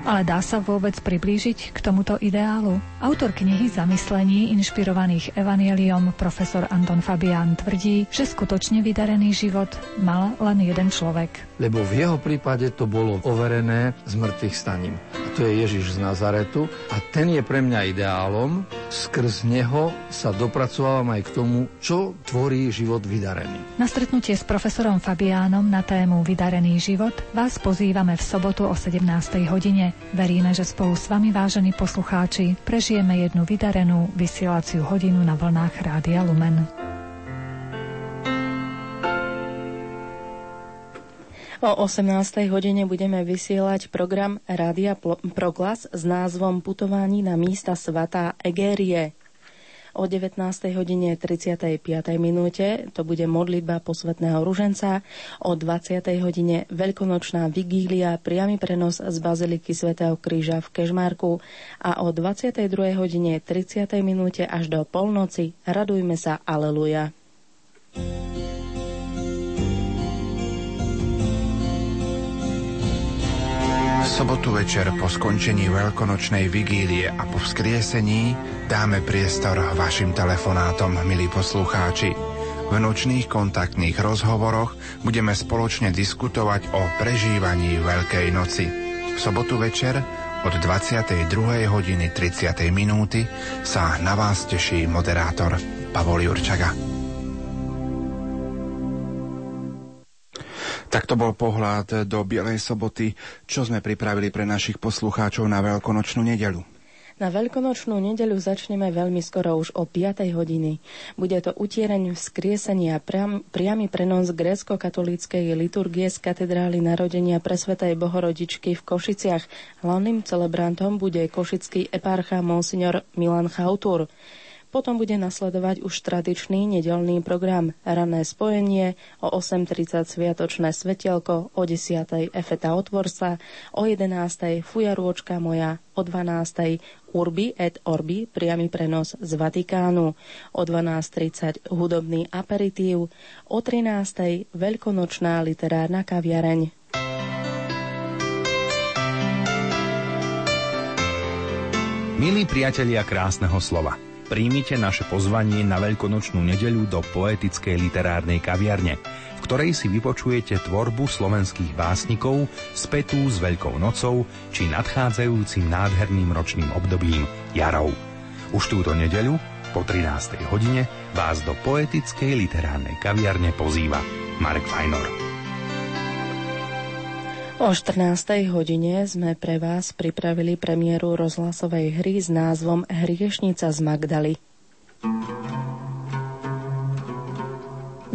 Ale dá sa vôbec priblížiť k tomuto ideálu? Autor knihy Zamyslení, inšpirovaných Evangeliom, profesor Anton Fabián tvrdí, že skutočne vydarený život mal len jeden človek. Lebo v jeho prípade to bolo overené z mŕtvych staním. A to je Ježiš z Nazaretu a ten je pre mňa ideálom. Skrz neho sa dopracovávam aj k tomu, čo tvorí život vydarený. Na stretnutie s profesorom Fabiánom na tému Vydarený život vás pozývame v sobotu o 17. hodine. Veríme, že spolu s vami, vážení poslucháči, prežijeme jednu vydarenú vysielaciu hodinu na vlnách Rádia Lumen. O 18. hodine budeme vysielať program Rádia Proglas s názvom Putování na místa svatá Egérie o 19. hodine 35. minúte to bude modlitba posvetného ruženca, o 20. hodine veľkonočná vigília, priamy prenos z Baziliky svätého Kríža v Kežmarku a o 22. hodine 30. minúte až do polnoci radujme sa Aleluja. thank sobotu večer po skončení veľkonočnej vigílie a po vzkriesení dáme priestor vašim telefonátom, milí poslucháči. V nočných kontaktných rozhovoroch budeme spoločne diskutovať o prežívaní Veľkej noci. V sobotu večer od 22. hodiny 30. minúty sa na vás teší moderátor Pavol Jurčaga. Tak to bol pohľad do Bielej soboty, čo sme pripravili pre našich poslucháčov na veľkonočnú nedelu. Na veľkonočnú nedeľu začneme veľmi skoro už o 5. hodiny. Bude to utiereň vzkriesenia priam, priamy prenos grécko-katolíckej liturgie z katedrály narodenia presvetej Bohorodičky v Košiciach. Hlavným celebrantom bude košický eparcha Monsignor Milan Chautur. Potom bude nasledovať už tradičný nedelný program Rané spojenie, o 8.30 Sviatočné svetielko, o 10.00 Efeta otvorca, o 11.00 Fujarôčka moja, o 12.00 Urbi et Orbi, priamy prenos z Vatikánu, o 12.30 hudobný aperitív, o 13.00 veľkonočná literárna kaviareň. Milí priatelia krásneho slova, príjmite naše pozvanie na veľkonočnú nedeľu do poetickej literárnej kaviarne, v ktorej si vypočujete tvorbu slovenských básnikov spätú s Veľkou nocou či nadchádzajúcim nádherným ročným obdobím jarou. Už túto nedeľu po 13. hodine vás do poetickej literárnej kaviarne pozýva Mark Fajnor. O 14. hodine sme pre vás pripravili premiéru rozhlasovej hry s názvom Hriešnica z Magdaly.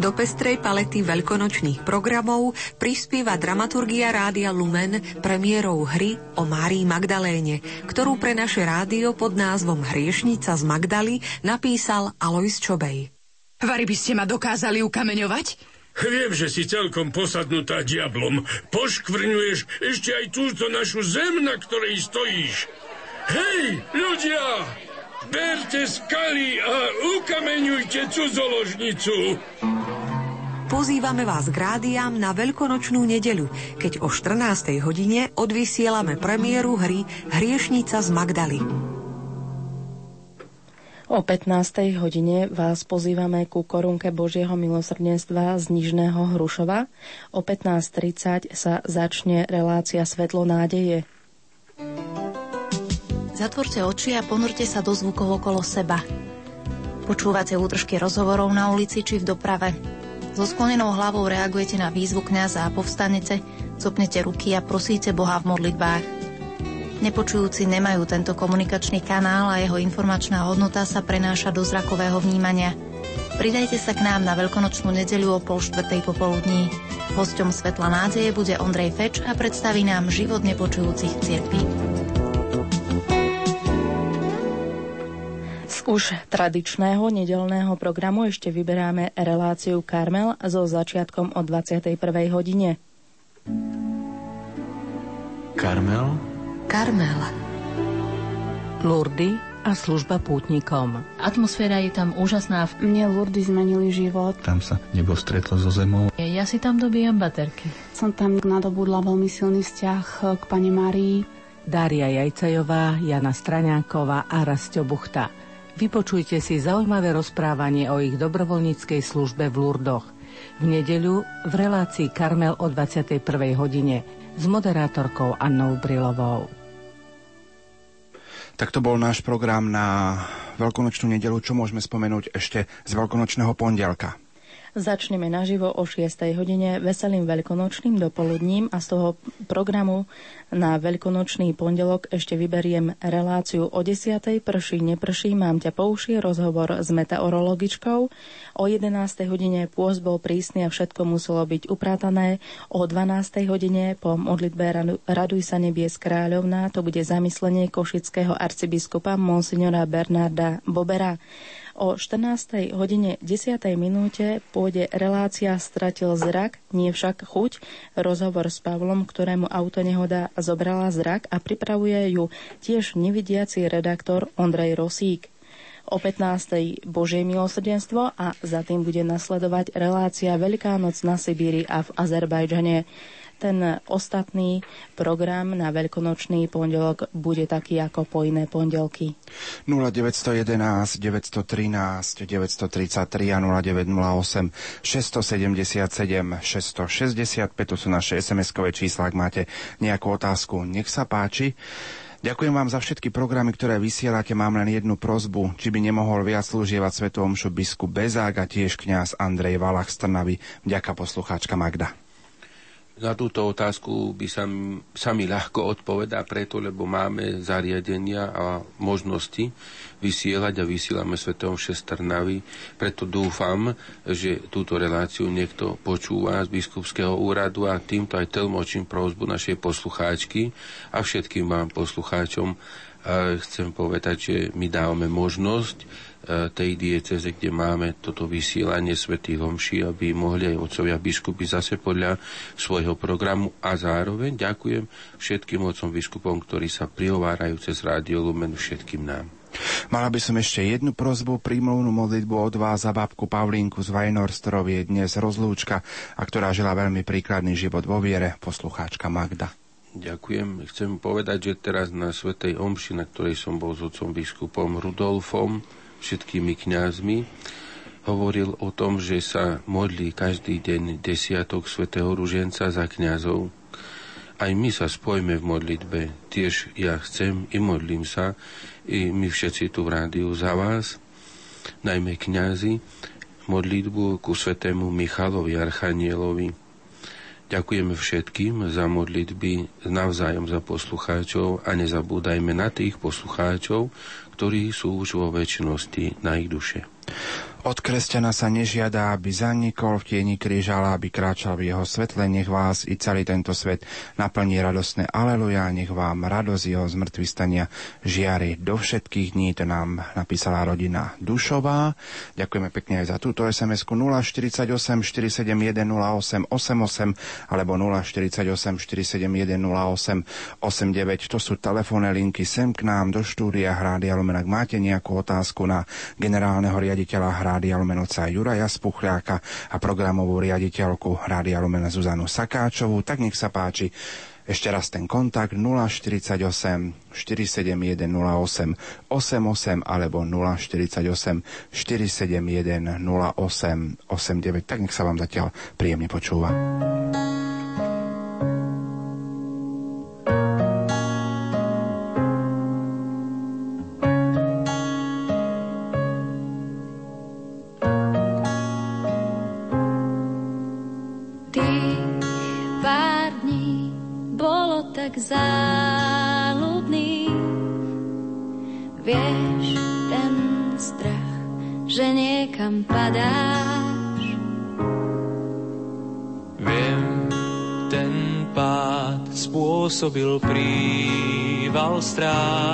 Do pestrej palety veľkonočných programov prispieva dramaturgia Rádia Lumen premiérou hry o Márii Magdaléne, ktorú pre naše rádio pod názvom Hriešnica z Magdaly napísal Alois Čobej. Vary by ste ma dokázali ukameňovať? Viem, že si celkom posadnutá diablom. Poškvrňuješ ešte aj túto našu zem, na ktorej stojíš. Hej, ľudia! Berte skaly a ukameňujte cudzoložnicu! Pozývame vás k rádiám na veľkonočnú nedeľu, keď o 14. hodine odvysielame premiéru hry Hriešnica z Magdaly. O 15. hodine vás pozývame ku korunke Božieho milosrdenstva z Nižného Hrušova. O 15.30 sa začne relácia Svetlo nádeje. Zatvorte oči a ponorte sa do zvukov okolo seba. Počúvate útržky rozhovorov na ulici či v doprave. So sklonenou hlavou reagujete na výzvu kňaza a povstanete, copnete ruky a prosíte Boha v modlitbách. Nepočujúci nemajú tento komunikačný kanál a jeho informačná hodnota sa prenáša do zrakového vnímania. Pridajte sa k nám na veľkonočnú nedeľu o pol štvrtej popoludní. Hosťom Svetla nádeje bude Ondrej Feč a predstaví nám život nepočujúcich cirkví. Z už tradičného nedelného programu ešte vyberáme reláciu Karmel so začiatkom o 21. hodine. Karmel Karmel. Lurdy a služba pútnikom. Atmosféra je tam úžasná. Mne Lurdy zmenili život. Tam sa nebo stretlo so zemou. Ja si tam dobíjam baterky. Som tam nadobudla veľmi silný vzťah k pani Marii. Dária Jajcajová, Jana Straňáková a Rastio Buchta. Vypočujte si zaujímavé rozprávanie o ich dobrovoľníckej službe v Lurdoch. V nedeľu v relácii Karmel o 21. hodine s moderátorkou Annou Brilovou. Tak to bol náš program na veľkonočnú nedelu. Čo môžeme spomenúť ešte z veľkonočného pondelka? Začneme naživo o 6. hodine veselým veľkonočným dopoludním a z toho programu na veľkonočný pondelok ešte vyberiem reláciu o 10. prší, neprší, mám ťa pouši, rozhovor s meteorologičkou. O 11. hodine pôst bol prísny a všetko muselo byť uprátané. O 12. hodine po modlitbe Raduj sa nebies kráľovná, to bude zamyslenie košického arcibiskupa monsignora Bernarda Bobera. O 14. hodine 10. minúte pôjde relácia Stratil zrak, nie však chuť, rozhovor s Pavlom, ktorému auto nehoda zobrala zrak a pripravuje ju tiež nevidiaci redaktor Ondrej Rosík. O 15. Božie milosrdenstvo a za tým bude nasledovať relácia Veľká noc na Sibíri a v Azerbajdžane ten ostatný program na veľkonočný pondelok bude taký ako po iné pondelky. 0911 913 933 a 0908 677 665 to sú naše SMS-kové čísla, ak máte nejakú otázku, nech sa páči. Ďakujem vám za všetky programy, ktoré vysielate. Mám len jednu prozbu, či by nemohol viac slúžievať Svetom biskup Bezák a tiež kňaz Andrej Valach z Trnavy. Ďaká poslucháčka Magda. Na túto otázku by sa, sa mi ľahko odpovedá preto, lebo máme zariadenia a možnosti vysielať a vysielame Svetom Šestrnavy. Preto dúfam, že túto reláciu niekto počúva z biskupského úradu a týmto aj tlmočím prozbu našej poslucháčky a všetkým vám poslucháčom chcem povedať, že my dávame možnosť tej dieceze, kde máme toto vysielanie svätých homší, aby mohli aj otcovia biskupy zase podľa svojho programu a zároveň ďakujem všetkým otcom biskupom, ktorí sa prihovárajú cez Rádio Lumen všetkým nám. Mala by som ešte jednu prozbu, prímluvnú modlitbu od vás za babku Pavlínku z Vajnor, je dnes rozlúčka a ktorá žila veľmi príkladný život vo viere, poslucháčka Magda. Ďakujem. Chcem povedať, že teraz na Svetej Omši, na ktorej som bol s otcom biskupom Rudolfom, všetkými kňazmi. hovoril o tom, že sa modlí každý deň desiatok svätého Ruženca za kňazov. Aj my sa spojme v modlitbe. Tiež ja chcem i modlím sa, i my všetci tu v rádiu za vás, najmä kňazi, modlitbu ku svetému Michalovi Archanielovi. Ďakujeme všetkým za modlitby navzájom za poslucháčov a nezabúdajme na tých poslucháčov, ktorí sú už vo väčšnosti na ich duše. Od kresťana sa nežiada, aby zanikol v tieni kríža, ale aby kráčal v jeho svetle. Nech vás i celý tento svet naplní radosné aleluja. Nech vám radosť jeho zmrtvý stania žiari do všetkých dní. To nám napísala rodina Dušová. Ďakujeme pekne aj za túto SMS-ku 048 471 08 88 alebo 048 471 08 89. To sú telefónne linky sem k nám do štúdia Hrády Lumen. Ak máte nejakú otázku na generálneho riaditeľa Hrády Rádia Lumenoca Juraja Spuchľáka a programovú riaditeľku Rádia Lumena Zuzanu Sakáčovú. Tak nech sa páči. Ešte raz ten kontakt 048 471 08 88 alebo 048 471 08 89. Tak nech sa vám zatiaľ príjemne počúva. mostrar.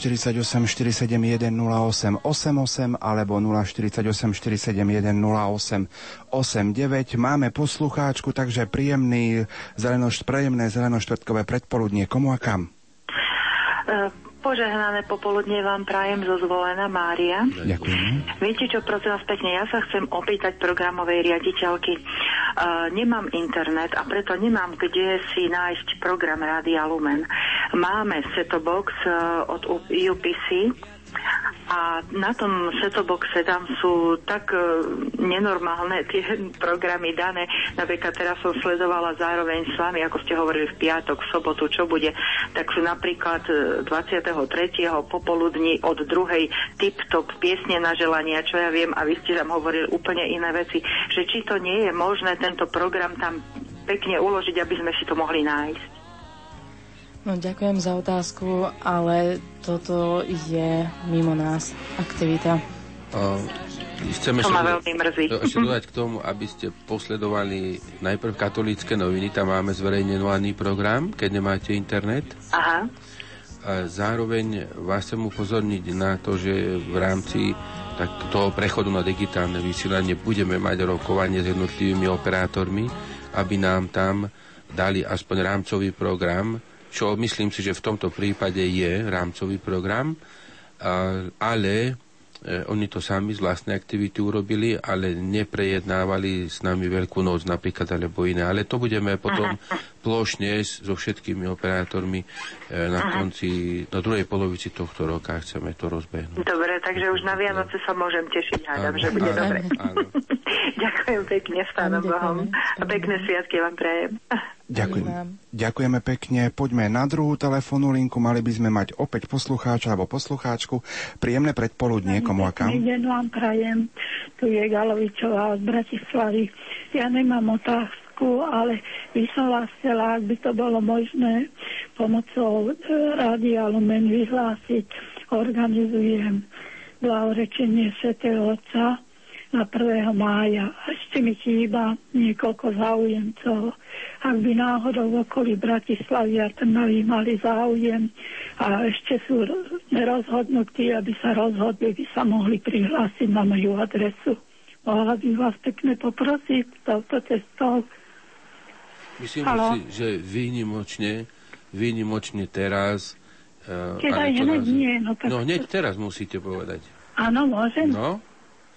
048 471 08 88 alebo 048 471 08 89. Máme poslucháčku, takže príjemný zelenošt, príjemné zelenoštvrtkové predpoludnie. Komu a kam? Uh, Požehnané popoludne vám prajem zo zvolená Mária. Ďakujem. Viete čo, prosím vás pekne, ja sa chcem opýtať programovej riaditeľky. Uh, nemám internet a preto nemám kde si nájsť program Rádia Lumen. Máme setobox uh, od UPC, a na tom setoboxe tam sú tak uh, nenormálne tie programy dané. Napríklad teraz som sledovala zároveň s vami, ako ste hovorili v piatok, v sobotu, čo bude. Tak sú napríklad 23. E, popoludní od druhej tip-top piesne na želania, čo ja viem, a vy ste tam hovorili úplne iné veci. Že či to nie je možné tento program tam pekne uložiť, aby sme si to mohli nájsť. No, ďakujem za otázku, ale toto je mimo nás aktivita. Uh, chceme to ma veľmi mrzí. Ešte dodať k tomu, aby ste posledovali najprv katolícke noviny, tam máme zverejnenovaný program, keď nemáte internet. Aha. A zároveň vás chcem upozorniť na to, že v rámci tak toho prechodu na digitálne vysielanie budeme mať rokovanie s jednotlivými operátormi, aby nám tam dali aspoň rámcový program, čo myslím si, že v tomto prípade je rámcový program, ale e, oni to sami z vlastnej aktivity urobili, ale neprejednávali s nami Veľkú noc napríklad alebo iné. Ale to budeme potom plošne so všetkými operátormi e, na konci, na druhej polovici tohto roka chceme to rozbehnúť. Dobre, takže už na Vianoce sa môžem tešiť, hádam, že bude áno, dobre. Áno. Ďakujem pekne, s Pánom Bohom. A pekné sviatky vám prajem. Ďakujem. Ďakujeme pekne. Poďme na druhú telefónnu linku. Mali by sme mať opäť poslucháča alebo poslucháčku. Príjemné predpoludnie, komu a kam? Deň vám prajem. Tu je Galovičová z Bratislavy. Ja nemám otázku, ale by som vás chcela, ak by to bolo možné, pomocou e, Rádia Lumen vyhlásiť. Organizujem blahorečenie Sv. Otca na 1. mája. Ešte mi chýba niekoľko záujemcov. Ak by náhodou v okolí Bratislavy a Trnavy mali záujem a ešte sú nerozhodnutí, aby sa rozhodli, by sa mohli prihlásiť na moju adresu. Mohla by vás pekne poprosiť touto cestou. Myslím Halo? si, že výnimočne, výnimočne teraz... Uh, Keď aj hneď nie. No, tak no hneď teraz musíte povedať. Áno, môžem. No?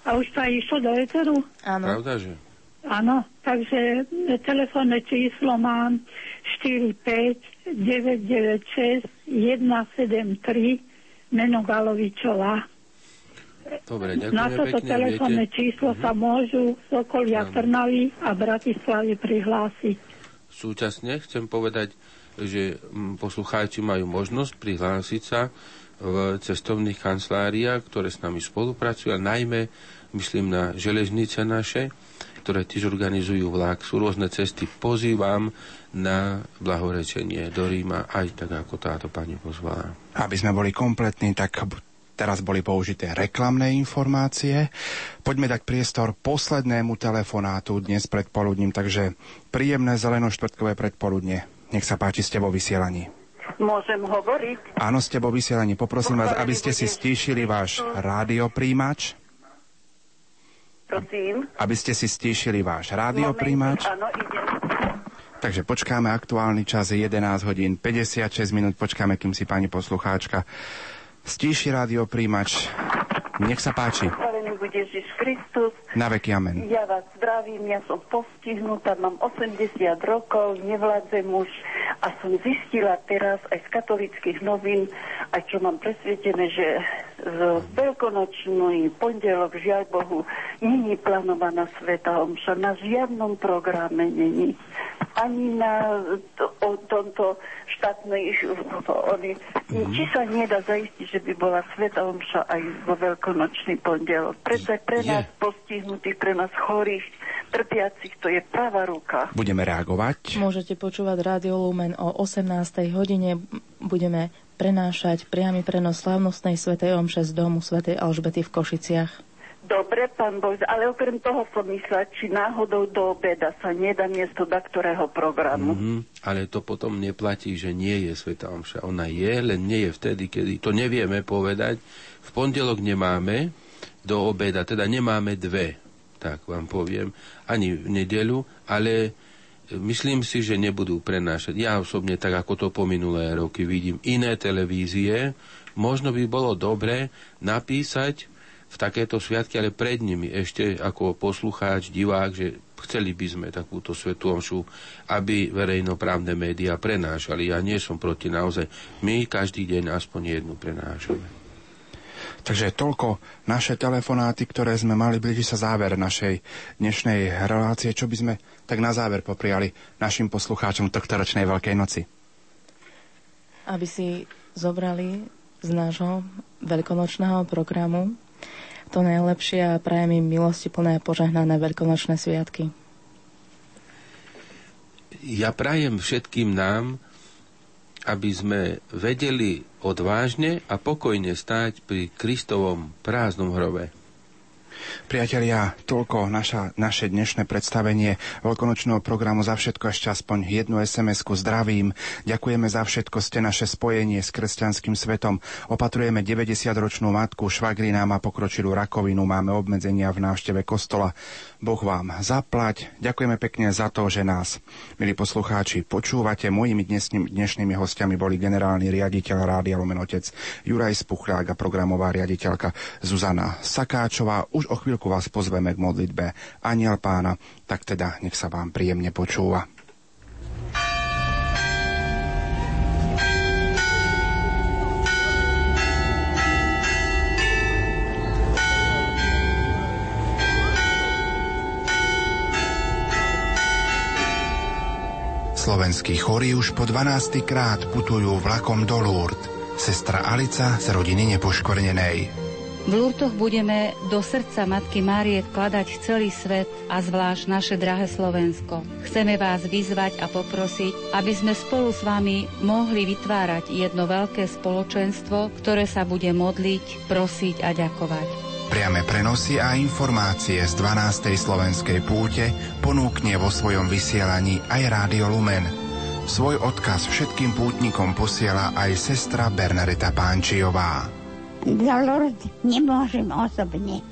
A už to aj išlo do Eteru? Áno. Pravda, že? Áno, takže telefónne číslo mám 45 996 173 meno Galovičová. Dobre, ďakujem Na toto pekne, telefónne viete? číslo uh-huh. sa môžu z okolia Trnavy a Bratislavy prihlásiť. Súčasne chcem povedať, že mm, poslucháči majú možnosť prihlásiť sa v cestovných kanceláriách, ktoré s nami spolupracujú a najmä, myslím na železnice naše, ktoré tiež organizujú vlak. Sú rôzne cesty. Pozývam na blahorečenie do Ríma, aj tak, ako táto pani pozvala. Aby sme boli kompletní, tak teraz boli použité reklamné informácie. Poďme dať priestor poslednému telefonátu dnes predpoludním, takže príjemné zeleno-štvrtkové predpoludne. Nech sa páči ste vo vysielaní. Môžem hovoriť? Áno, ste vo vysielaní. Poprosím vás, aby ste si stíšili váš rádiopríjimač. Prosím? Aby ste si stíšili váš rádiopríjimač. Áno, idem. Takže počkáme, aktuálny čas je 11 hodín 56 minút, počkáme, kým si pani poslucháčka stíši rádiopríjimač. Nech sa páči. Chválený bude Ježiš Kristus. Na veky amen. Ja vás zdravím, ja som postihnutá, mám 80 rokov, nevládzem už a som zistila teraz aj z katolických novín, aj čo mám presvietené, že z veľkonočný pondelok, žiaľ Bohu, není plánovaná Sveta Omša. Na žiadnom programe není. Ani na to, o tomto štátnej... Oni, mm-hmm. Či sa nedá zaistiť, že by bola Sveta Omša aj vo veľkonočný pondelok. Preto pre nás je. postihnutých, pre nás chorých, trpiacich, to je pravá ruka. Budeme reagovať. Môžete počúvať Rádio Lumen o 18. hodine. Budeme prenášať priamy prenos slavnostnej svetej omše z domu svätej Alžbety v Košiciach. Dobre, pán Bož, ale okrem toho som myslela, či náhodou do obeda sa nedá miesto do ktorého programu. Mm-hmm, ale to potom neplatí, že nie je Sveta Omša. Ona je, len nie je vtedy, kedy. To nevieme povedať. V pondelok nemáme do obeda, teda nemáme dve, tak vám poviem, ani v nedelu, ale myslím si, že nebudú prenášať. Ja osobne, tak ako to po minulé roky vidím, iné televízie, možno by bolo dobre napísať v takéto sviatky, ale pred nimi ešte ako poslucháč, divák, že chceli by sme takúto svetú omšu, aby verejnoprávne médiá prenášali. Ja nie som proti naozaj. My každý deň aspoň jednu prenášame. Takže toľko naše telefonáty, ktoré sme mali, blíži sa záver našej dnešnej relácie. Čo by sme tak na záver popriali našim poslucháčom tohto ročnej Veľkej noci? Aby si zobrali z nášho veľkonočného programu to najlepšie a prajem im milosti plné požehnané veľkonočné sviatky. Ja prajem všetkým nám, aby sme vedeli odvážne a pokojne stáť pri Kristovom prázdnom hrobe. Priatelia, toľko naša, naše dnešné predstavenie veľkonočného programu. Za všetko ešte aspoň jednu SMS-ku zdravím. Ďakujeme za všetko, ste naše spojenie s kresťanským svetom. Opatrujeme 90-ročnú matku, švagrina má pokročilú rakovinu, máme obmedzenia v návšteve kostola. Boh vám zaplať. Ďakujeme pekne za to, že nás, milí poslucháči, počúvate. Mojimi dnešnými, dnešnými hostiami boli generálny riaditeľ Rádia Lumen Otec Juraj Spuchlák a programová riaditeľka Zuzana Sakáčová. Už o chvíľku vás pozveme k modlitbe Aniel pána, tak teda nech sa vám príjemne počúva. Slovenskí chorí už po 12. krát putujú vlakom do Lourdes. Sestra Alica z rodiny nepoškornenej. V Lurtoch budeme do srdca Matky Márie vkladať celý svet a zvlášť naše drahé Slovensko. Chceme vás vyzvať a poprosiť, aby sme spolu s vami mohli vytvárať jedno veľké spoločenstvo, ktoré sa bude modliť, prosiť a ďakovať. Priame prenosy a informácie z 12. slovenskej púte ponúkne vo svojom vysielaní aj Rádio Lumen. Svoj odkaz všetkým pútnikom posiela aj sestra Bernadeta Pánčiová. Za Lourdes nemôžem osobne.